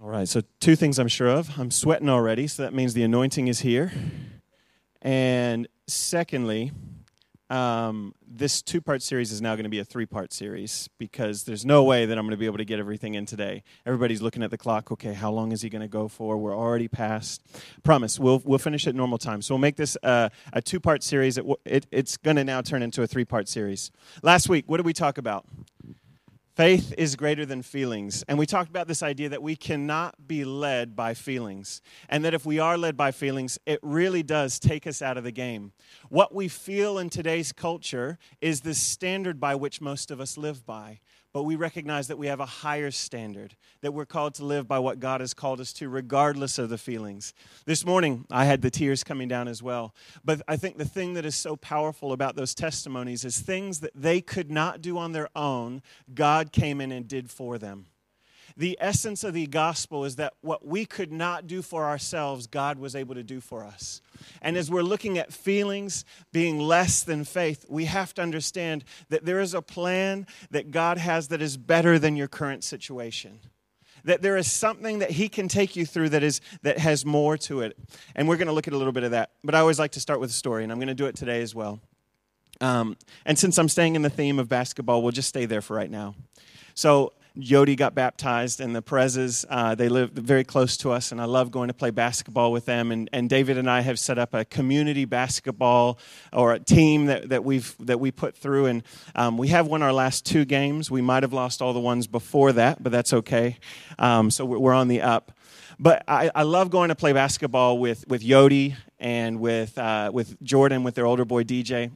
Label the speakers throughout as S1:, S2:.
S1: All right, so two things I'm sure of. I'm sweating already, so that means the anointing is here. And secondly, um, this two part series is now going to be a three part series because there's no way that I'm going to be able to get everything in today. Everybody's looking at the clock. Okay, how long is he going to go for? We're already past. Promise, we'll, we'll finish at normal time. So we'll make this uh, a two part series. It, it, it's going to now turn into a three part series. Last week, what did we talk about? Faith is greater than feelings. And we talked about this idea that we cannot be led by feelings. And that if we are led by feelings, it really does take us out of the game. What we feel in today's culture is the standard by which most of us live by but we recognize that we have a higher standard, that we're called to live by what God has called us to, regardless of the feelings. This morning, I had the tears coming down as well. But I think the thing that is so powerful about those testimonies is things that they could not do on their own, God came in and did for them the essence of the gospel is that what we could not do for ourselves, God was able to do for us. And as we're looking at feelings being less than faith, we have to understand that there is a plan that God has that is better than your current situation. That there is something that he can take you through that is that has more to it. And we're going to look at a little bit of that but i always like to start with a story and i'm going to do it today as well. Um, and since i'm staying in the theme of basketball we'll just stay there for right now. So Yodi got baptized, and the Perezes, uh, they live very close to us, and I love going to play basketball with them. And, and David and I have set up a community basketball or a team that, that, we've, that we put through. And um, we have won our last two games. We might have lost all the ones before that, but that's okay. Um, so we're on the up. But I, I, love going to play basketball with, with Yodi and with, uh, with Jordan, with their older boy DJ.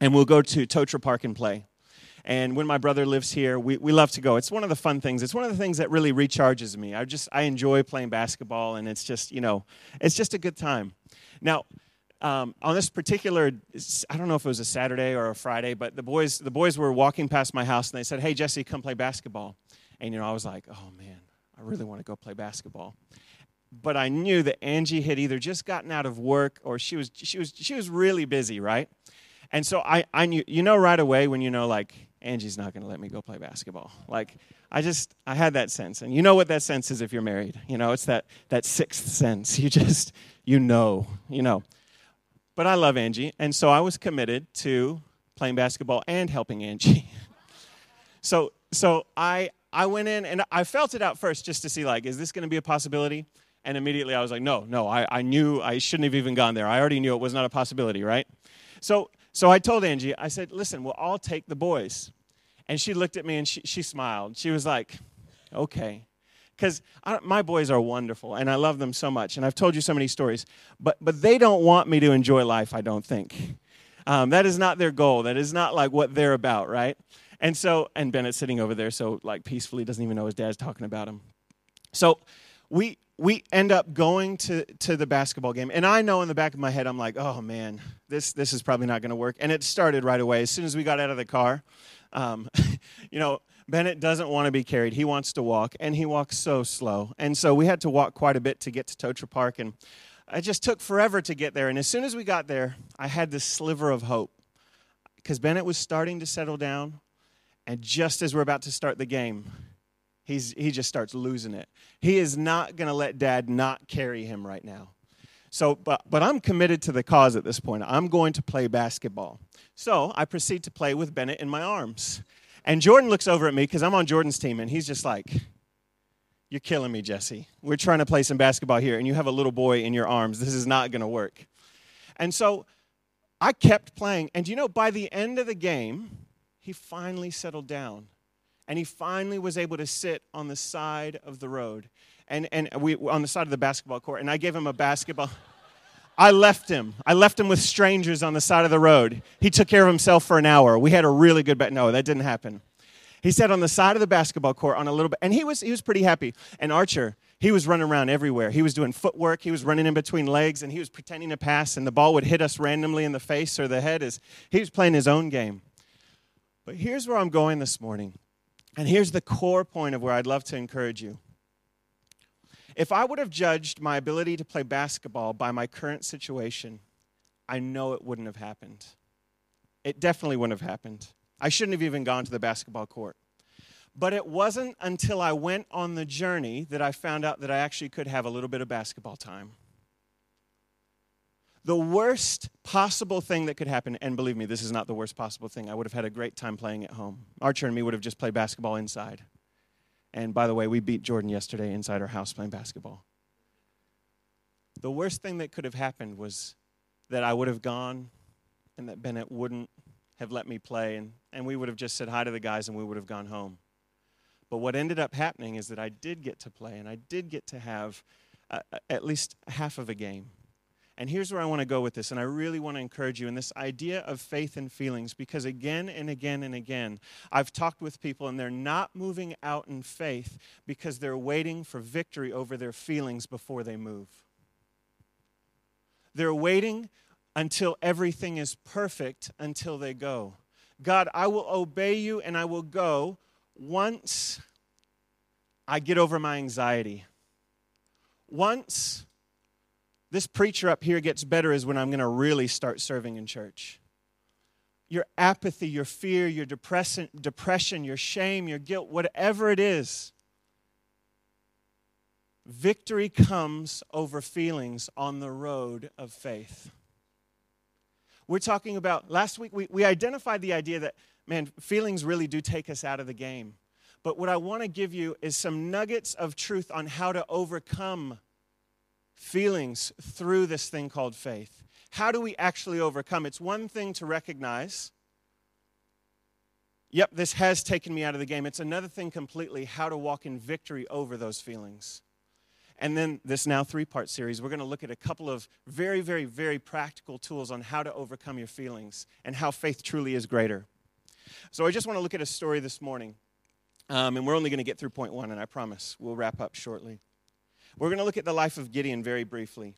S1: And we'll go to Totra Park and play. And when my brother lives here, we, we love to go. It's one of the fun things. It's one of the things that really recharges me. I just I enjoy playing basketball, and it's just you know it's just a good time. Now, um, on this particular, I don't know if it was a Saturday or a Friday, but the boys the boys were walking past my house and they said, "Hey Jesse, come play basketball." And you know I was like, "Oh man, I really want to go play basketball." But I knew that Angie had either just gotten out of work or she was she was she was really busy, right? And so I, I knew, you know, right away when you know, like, Angie's not going to let me go play basketball. Like, I just, I had that sense. And you know what that sense is if you're married. You know, it's that, that sixth sense. You just, you know, you know. But I love Angie. And so I was committed to playing basketball and helping Angie. so, so I, I went in and I felt it out first just to see, like, is this going to be a possibility? And immediately I was like, no, no, I, I knew I shouldn't have even gone there. I already knew it was not a possibility, right? So so I told Angie, I said, listen, we'll all take the boys. And she looked at me and she, she smiled. She was like, okay. Because my boys are wonderful and I love them so much. And I've told you so many stories. But, but they don't want me to enjoy life, I don't think. Um, that is not their goal. That is not like what they're about, right? And so, and Bennett's sitting over there, so like peacefully doesn't even know his dad's talking about him. So we, we end up going to, to the basketball game. And I know in the back of my head, I'm like, oh man, this, this is probably not going to work. And it started right away. As soon as we got out of the car, um, you know, Bennett doesn't want to be carried. He wants to walk, and he walks so slow. And so we had to walk quite a bit to get to Totra Park. And it just took forever to get there. And as soon as we got there, I had this sliver of hope because Bennett was starting to settle down. And just as we're about to start the game, he's, he just starts losing it. He is not going to let dad not carry him right now. So, but, but I'm committed to the cause at this point. I'm going to play basketball. So I proceed to play with Bennett in my arms. And Jordan looks over at me because I'm on Jordan's team, and he's just like, You're killing me, Jesse. We're trying to play some basketball here, and you have a little boy in your arms. This is not going to work. And so I kept playing. And you know, by the end of the game, he finally settled down and he finally was able to sit on the side of the road. And, and we on the side of the basketball court. And i gave him a basketball. I left him. I left him with strangers on the side of the road. He took care of himself for an hour. We had a really good bet. No that didn't happen. He sat on the side of the basketball court on a little bit. And he was he was pretty happy. And archer he was running around everywhere. He was doing footwork. He was running in between legs. And he was pretending to pass. And the ball would hit us randomly in the face or the head as he was playing his own game. But here's where i'm going this morning and here's the core point of where I'd love to encourage you. If I would have judged my ability to play basketball by my current situation, I know it wouldn't have happened. It definitely wouldn't have happened. I shouldn't have even gone to the basketball court. But it wasn't until I went on the journey that I found out that I actually could have a little bit of basketball time. The worst possible thing that could happen, and believe me, this is not the worst possible thing. I would have had a great time playing at home. Archer and me would have just played basketball inside. And by the way, we beat Jordan yesterday inside our house playing basketball. The worst thing that could have happened was that I would have gone and that Bennett wouldn't have let me play, and, and we would have just said hi to the guys and we would have gone home. But what ended up happening is that I did get to play and I did get to have uh, at least half of a game. And here's where I want to go with this, and I really want to encourage you in this idea of faith and feelings, because again and again and again, I've talked with people and they're not moving out in faith because they're waiting for victory over their feelings before they move. They're waiting until everything is perfect until they go. God, I will obey you and I will go once I get over my anxiety. Once this preacher up here gets better is when I'm going to really start serving in church. Your apathy, your fear, your depression, your shame, your guilt, whatever it is, victory comes over feelings on the road of faith. We're talking about, last week we, we identified the idea that, man, feelings really do take us out of the game. But what I want to give you is some nuggets of truth on how to overcome feelings through this thing called faith. How do we actually overcome? It's one thing to recognize, yep, this has taken me out of the game. It's another thing completely how to walk in victory over those feelings. And then, this now three part series, we're going to look at a couple of very, very, very practical tools on how to overcome your feelings and how faith truly is greater. So, I just want to look at a story this morning. Um, and we're only going to get through point one, and I promise we'll wrap up shortly. We're going to look at the life of Gideon very briefly.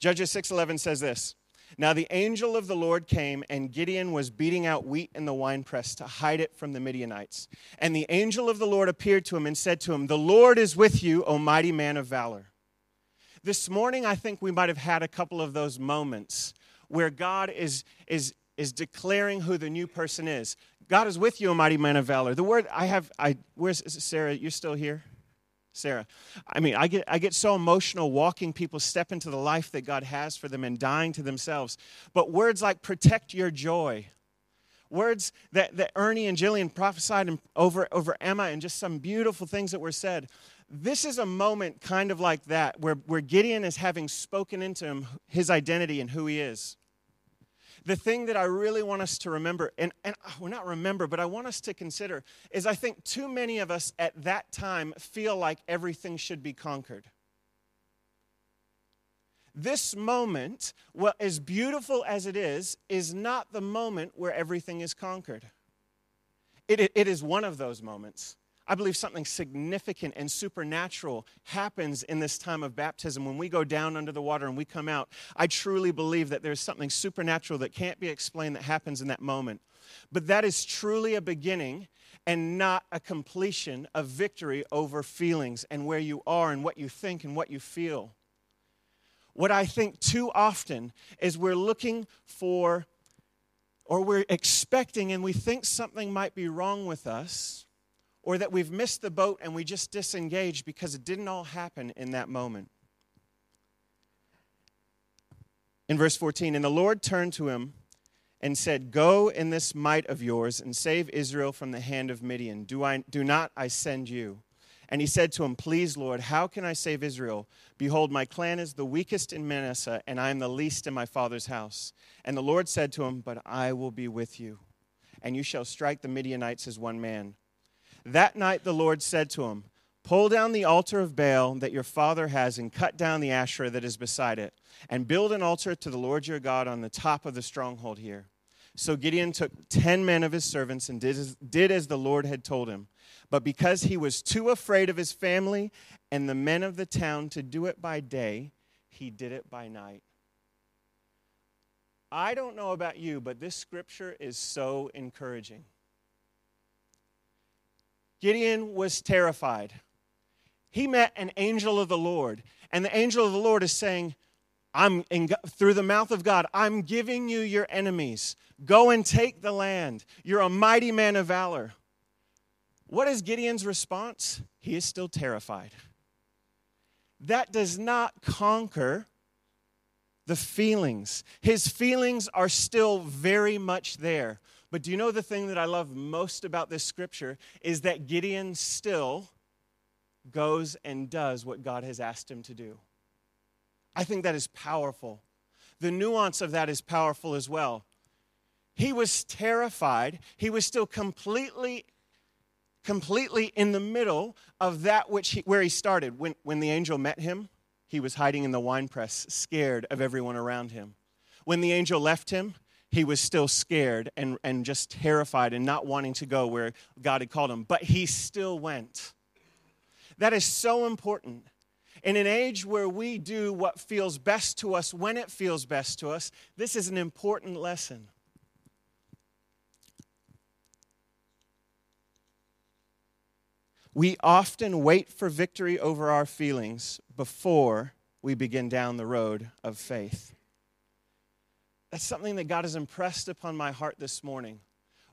S1: Judges 6:11 says this: Now the angel of the Lord came, and Gideon was beating out wheat in the winepress to hide it from the Midianites. And the angel of the Lord appeared to him and said to him, The Lord is with you, O mighty man of valor. This morning, I think we might have had a couple of those moments where God is, is, is declaring who the new person is. God is with you, O mighty man of valor. The word I have, I where's Sarah? You're still here? Sarah. I mean, I get, I get so emotional walking people step into the life that God has for them and dying to themselves. But words like protect your joy, words that, that Ernie and Jillian prophesied over, over Emma, and just some beautiful things that were said. This is a moment kind of like that where, where Gideon is having spoken into him his identity and who he is the thing that I really want us to remember, and, and uh, well, not remember, but I want us to consider, is I think too many of us at that time feel like everything should be conquered. This moment, well, as beautiful as it is, is not the moment where everything is conquered. It, it, it is one of those moments. I believe something significant and supernatural happens in this time of baptism when we go down under the water and we come out. I truly believe that there's something supernatural that can't be explained that happens in that moment. But that is truly a beginning and not a completion of victory over feelings and where you are and what you think and what you feel. What I think too often is we're looking for or we're expecting and we think something might be wrong with us or that we've missed the boat and we just disengaged because it didn't all happen in that moment. In verse 14, and the Lord turned to him and said, Go in this might of yours and save Israel from the hand of Midian. Do, I, do not I send you? And he said to him, Please, Lord, how can I save Israel? Behold, my clan is the weakest in Manasseh, and I am the least in my father's house. And the Lord said to him, But I will be with you, and you shall strike the Midianites as one man. That night the Lord said to him, Pull down the altar of Baal that your father has and cut down the Asherah that is beside it, and build an altar to the Lord your God on the top of the stronghold here. So Gideon took ten men of his servants and did as, did as the Lord had told him. But because he was too afraid of his family and the men of the town to do it by day, he did it by night. I don't know about you, but this scripture is so encouraging. Gideon was terrified. He met an angel of the Lord, and the angel of the Lord is saying, I'm in, through the mouth of God, I'm giving you your enemies. Go and take the land. You're a mighty man of valor. What is Gideon's response? He is still terrified. That does not conquer the feelings. His feelings are still very much there. But do you know the thing that I love most about this scripture is that Gideon still goes and does what God has asked him to do. I think that is powerful. The nuance of that is powerful as well. He was terrified. He was still completely completely in the middle of that which he, where he started. When, when the angel met him, he was hiding in the winepress, scared of everyone around him. When the angel left him, he was still scared and, and just terrified and not wanting to go where God had called him. But he still went. That is so important. In an age where we do what feels best to us when it feels best to us, this is an important lesson. We often wait for victory over our feelings before we begin down the road of faith. That's something that God has impressed upon my heart this morning.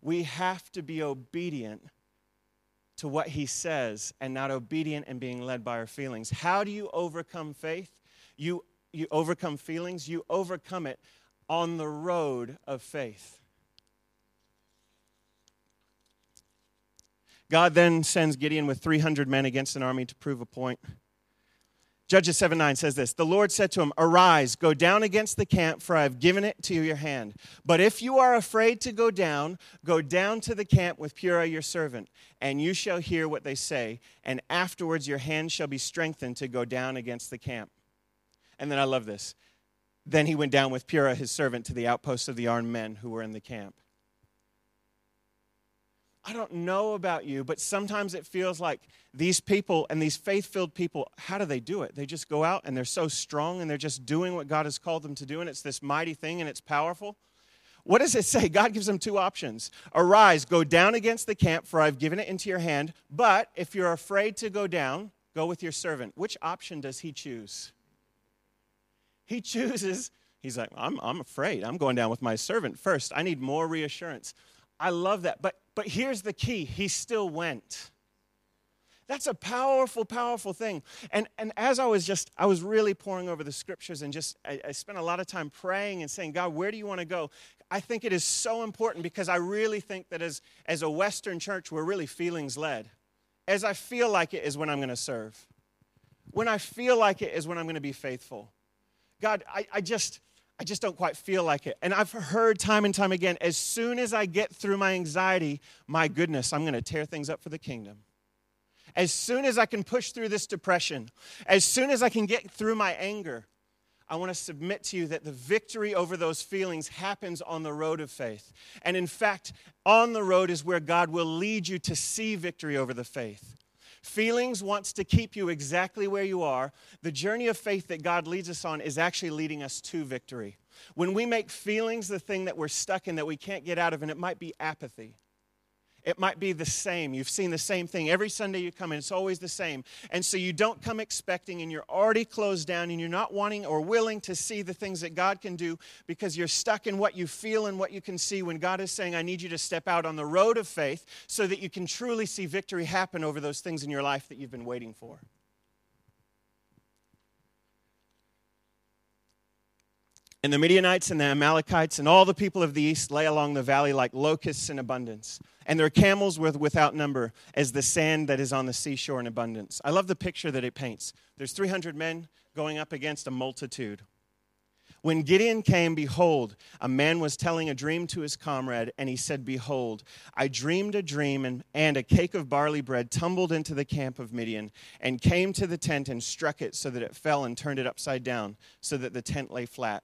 S1: We have to be obedient to what He says and not obedient and being led by our feelings. How do you overcome faith? You, you overcome feelings, you overcome it on the road of faith. God then sends Gideon with 300 men against an army to prove a point. Judges 7 9 says this The Lord said to him, Arise, go down against the camp, for I have given it to your hand. But if you are afraid to go down, go down to the camp with Purah your servant, and you shall hear what they say, and afterwards your hand shall be strengthened to go down against the camp. And then I love this. Then he went down with Purah his servant to the outposts of the armed men who were in the camp. I don't know about you, but sometimes it feels like these people and these faith filled people, how do they do it? They just go out and they're so strong and they're just doing what God has called them to do, and it's this mighty thing and it's powerful. What does it say? God gives them two options Arise, go down against the camp, for I've given it into your hand. But if you're afraid to go down, go with your servant. Which option does he choose? He chooses, he's like, I'm, I'm afraid. I'm going down with my servant first. I need more reassurance. I love that. But but here's the key he still went. That's a powerful, powerful thing. And, and as I was just, I was really poring over the scriptures and just, I, I spent a lot of time praying and saying, God, where do you want to go? I think it is so important because I really think that as, as a Western church, we're really feelings led. As I feel like it is when I'm going to serve. When I feel like it is when I'm going to be faithful. God, I, I just, I just don't quite feel like it. And I've heard time and time again as soon as I get through my anxiety, my goodness, I'm going to tear things up for the kingdom. As soon as I can push through this depression, as soon as I can get through my anger, I want to submit to you that the victory over those feelings happens on the road of faith. And in fact, on the road is where God will lead you to see victory over the faith. Feelings wants to keep you exactly where you are. The journey of faith that God leads us on is actually leading us to victory. When we make feelings the thing that we're stuck in that we can't get out of, and it might be apathy. It might be the same. You've seen the same thing. Every Sunday you come in, it's always the same. And so you don't come expecting, and you're already closed down, and you're not wanting or willing to see the things that God can do because you're stuck in what you feel and what you can see when God is saying, I need you to step out on the road of faith so that you can truly see victory happen over those things in your life that you've been waiting for. And the Midianites and the Amalekites and all the people of the east lay along the valley like locusts in abundance. And their camels were without number as the sand that is on the seashore in abundance. I love the picture that it paints. There's 300 men going up against a multitude. When Gideon came, behold, a man was telling a dream to his comrade, and he said, Behold, I dreamed a dream, and, and a cake of barley bread tumbled into the camp of Midian, and came to the tent and struck it so that it fell and turned it upside down, so that the tent lay flat.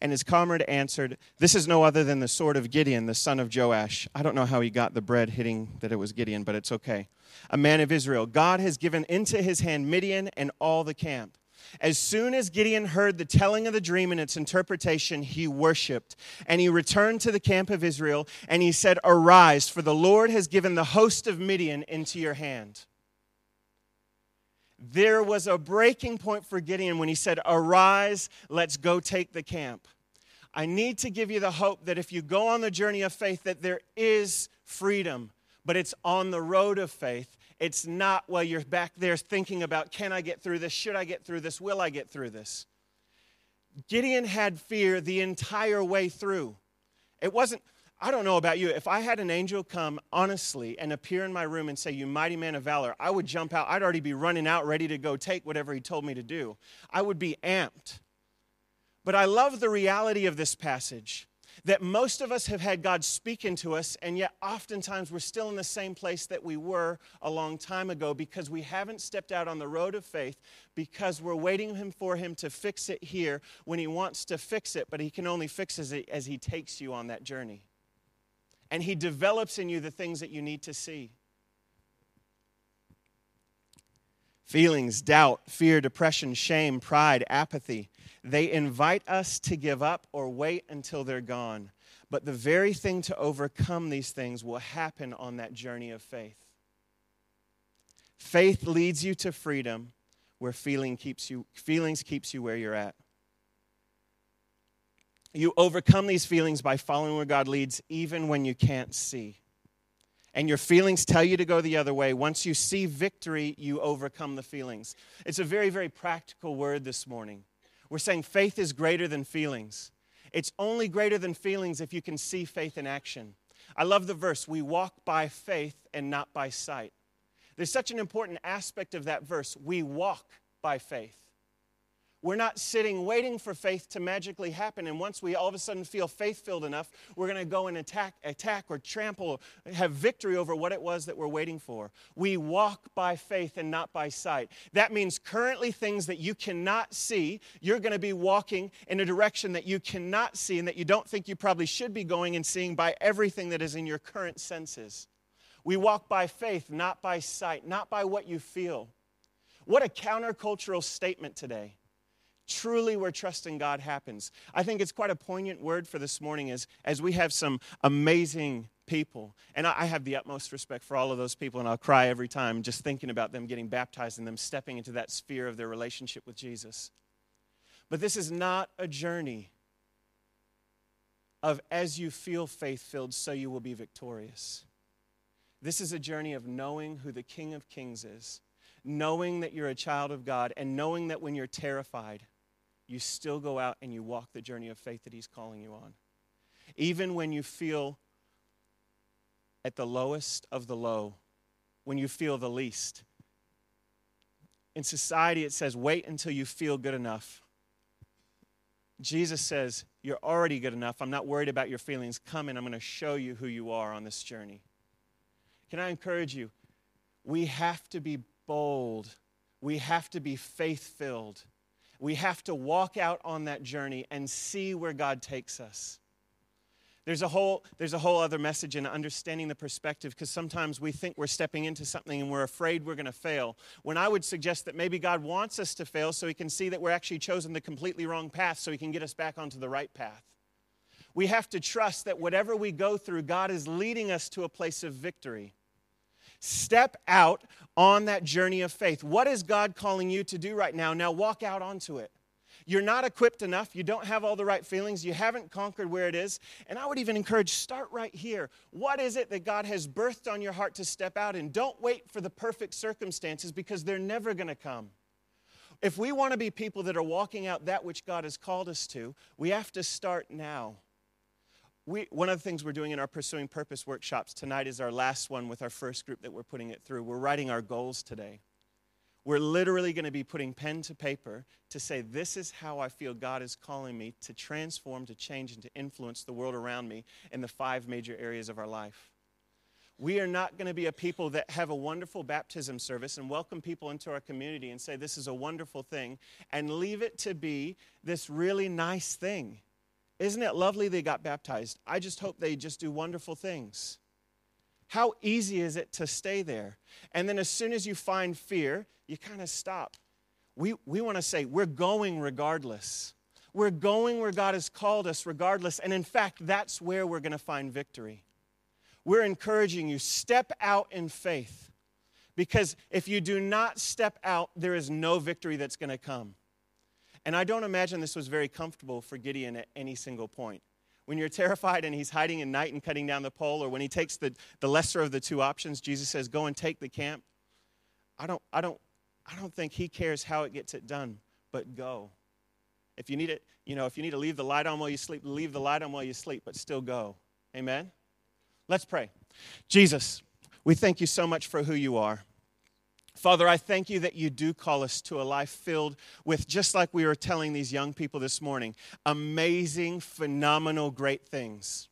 S1: And his comrade answered, This is no other than the sword of Gideon, the son of Joash. I don't know how he got the bread hitting that it was Gideon, but it's okay. A man of Israel. God has given into his hand Midian and all the camp. As soon as Gideon heard the telling of the dream and its interpretation, he worshiped. And he returned to the camp of Israel, and he said, Arise, for the Lord has given the host of Midian into your hand. There was a breaking point for Gideon when he said, Arise, let's go take the camp. I need to give you the hope that if you go on the journey of faith, that there is freedom, but it's on the road of faith. It's not while you're back there thinking about, can I get through this? Should I get through this? Will I get through this? Gideon had fear the entire way through. It wasn't, I don't know about you. If I had an angel come honestly and appear in my room and say, You mighty man of valor, I would jump out. I'd already be running out, ready to go take whatever he told me to do. I would be amped. But I love the reality of this passage that most of us have had God speak into us, and yet oftentimes we're still in the same place that we were a long time ago because we haven't stepped out on the road of faith because we're waiting him for him to fix it here when he wants to fix it, but he can only fix it as he takes you on that journey and He develops in you the things that you need to see. Feelings, doubt, fear, depression, shame, pride, apathy, they invite us to give up or wait until they're gone. But the very thing to overcome these things will happen on that journey of faith. Faith leads you to freedom where feeling keeps you, feelings keeps you where you're at. You overcome these feelings by following where God leads, even when you can't see. And your feelings tell you to go the other way. Once you see victory, you overcome the feelings. It's a very, very practical word this morning. We're saying faith is greater than feelings. It's only greater than feelings if you can see faith in action. I love the verse, we walk by faith and not by sight. There's such an important aspect of that verse. We walk by faith. We're not sitting waiting for faith to magically happen. And once we all of a sudden feel faith filled enough, we're going to go and attack, attack or trample, have victory over what it was that we're waiting for. We walk by faith and not by sight. That means currently things that you cannot see, you're going to be walking in a direction that you cannot see and that you don't think you probably should be going and seeing by everything that is in your current senses. We walk by faith, not by sight, not by what you feel. What a countercultural statement today truly where trusting God happens. I think it's quite a poignant word for this morning as, as we have some amazing people. And I, I have the utmost respect for all of those people, and I'll cry every time just thinking about them getting baptized and them stepping into that sphere of their relationship with Jesus. But this is not a journey of as you feel faith filled, so you will be victorious. This is a journey of knowing who the King of Kings is, knowing that you're a child of God, and knowing that when you're terrified, you still go out and you walk the journey of faith that He's calling you on. Even when you feel at the lowest of the low, when you feel the least. In society, it says, wait until you feel good enough. Jesus says, You're already good enough. I'm not worried about your feelings. Come and I'm going to show you who you are on this journey. Can I encourage you? We have to be bold, we have to be faith filled we have to walk out on that journey and see where God takes us. There's a whole, there's a whole other message in understanding the perspective because sometimes we think we're stepping into something and we're afraid we're going to fail. When I would suggest that maybe God wants us to fail so he can see that we're actually chosen the completely wrong path so he can get us back onto the right path. We have to trust that whatever we go through, God is leading us to a place of victory. Step out on that journey of faith. What is God calling you to do right now? Now walk out onto it. You're not equipped enough. You don't have all the right feelings. You haven't conquered where it is. And I would even encourage start right here. What is it that God has birthed on your heart to step out in? Don't wait for the perfect circumstances because they're never going to come. If we want to be people that are walking out that which God has called us to, we have to start now we, one of the things we're doing in our Pursuing Purpose workshops tonight is our last one with our first group that we're putting it through. We're writing our goals today. We're literally going to be putting pen to paper to say, This is how I feel God is calling me to transform, to change, and to influence the world around me in the five major areas of our life. We are not going to be a people that have a wonderful baptism service and welcome people into our community and say, This is a wonderful thing, and leave it to be this really nice thing. Isn't it lovely they got baptized? I just hope they just do wonderful things. How easy is it to stay there? And then as soon as you find fear, you kind of stop. We, we want to say, we're going regardless. We're going where God has called us regardless. And in fact, that's where we're going to find victory. We're encouraging you, step out in faith. Because if you do not step out, there is no victory that's going to come. And I don't imagine this was very comfortable for Gideon at any single point. when you're terrified and he's hiding in night and cutting down the pole, or when he takes the, the lesser of the two options, Jesus says, Go and take the camp. I don't, I don't, I don't think he cares how it gets it done, but go. If you need it, you know, if you need to leave the light on while you sleep, leave the light on while you sleep, but still go. Amen? Let's pray. Jesus, we thank you so much for who you are. Father, I thank you that you do call us to a life filled with, just like we were telling these young people this morning, amazing, phenomenal, great things.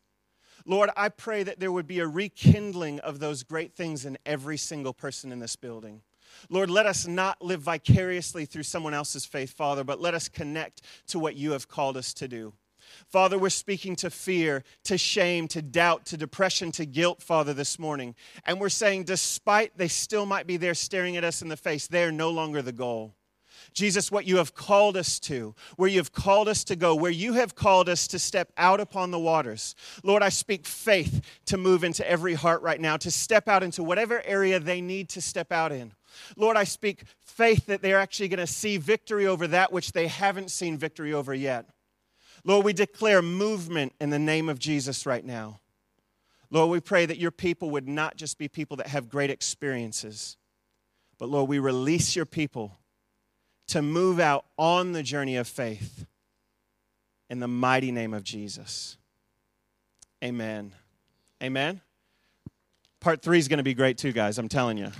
S1: Lord, I pray that there would be a rekindling of those great things in every single person in this building. Lord, let us not live vicariously through someone else's faith, Father, but let us connect to what you have called us to do. Father, we're speaking to fear, to shame, to doubt, to depression, to guilt, Father, this morning. And we're saying, despite they still might be there staring at us in the face, they're no longer the goal. Jesus, what you have called us to, where you have called us to go, where you have called us to step out upon the waters. Lord, I speak faith to move into every heart right now, to step out into whatever area they need to step out in. Lord, I speak faith that they're actually going to see victory over that which they haven't seen victory over yet. Lord, we declare movement in the name of Jesus right now. Lord, we pray that your people would not just be people that have great experiences, but Lord, we release your people to move out on the journey of faith in the mighty name of Jesus. Amen. Amen. Part three is going to be great too, guys. I'm telling you.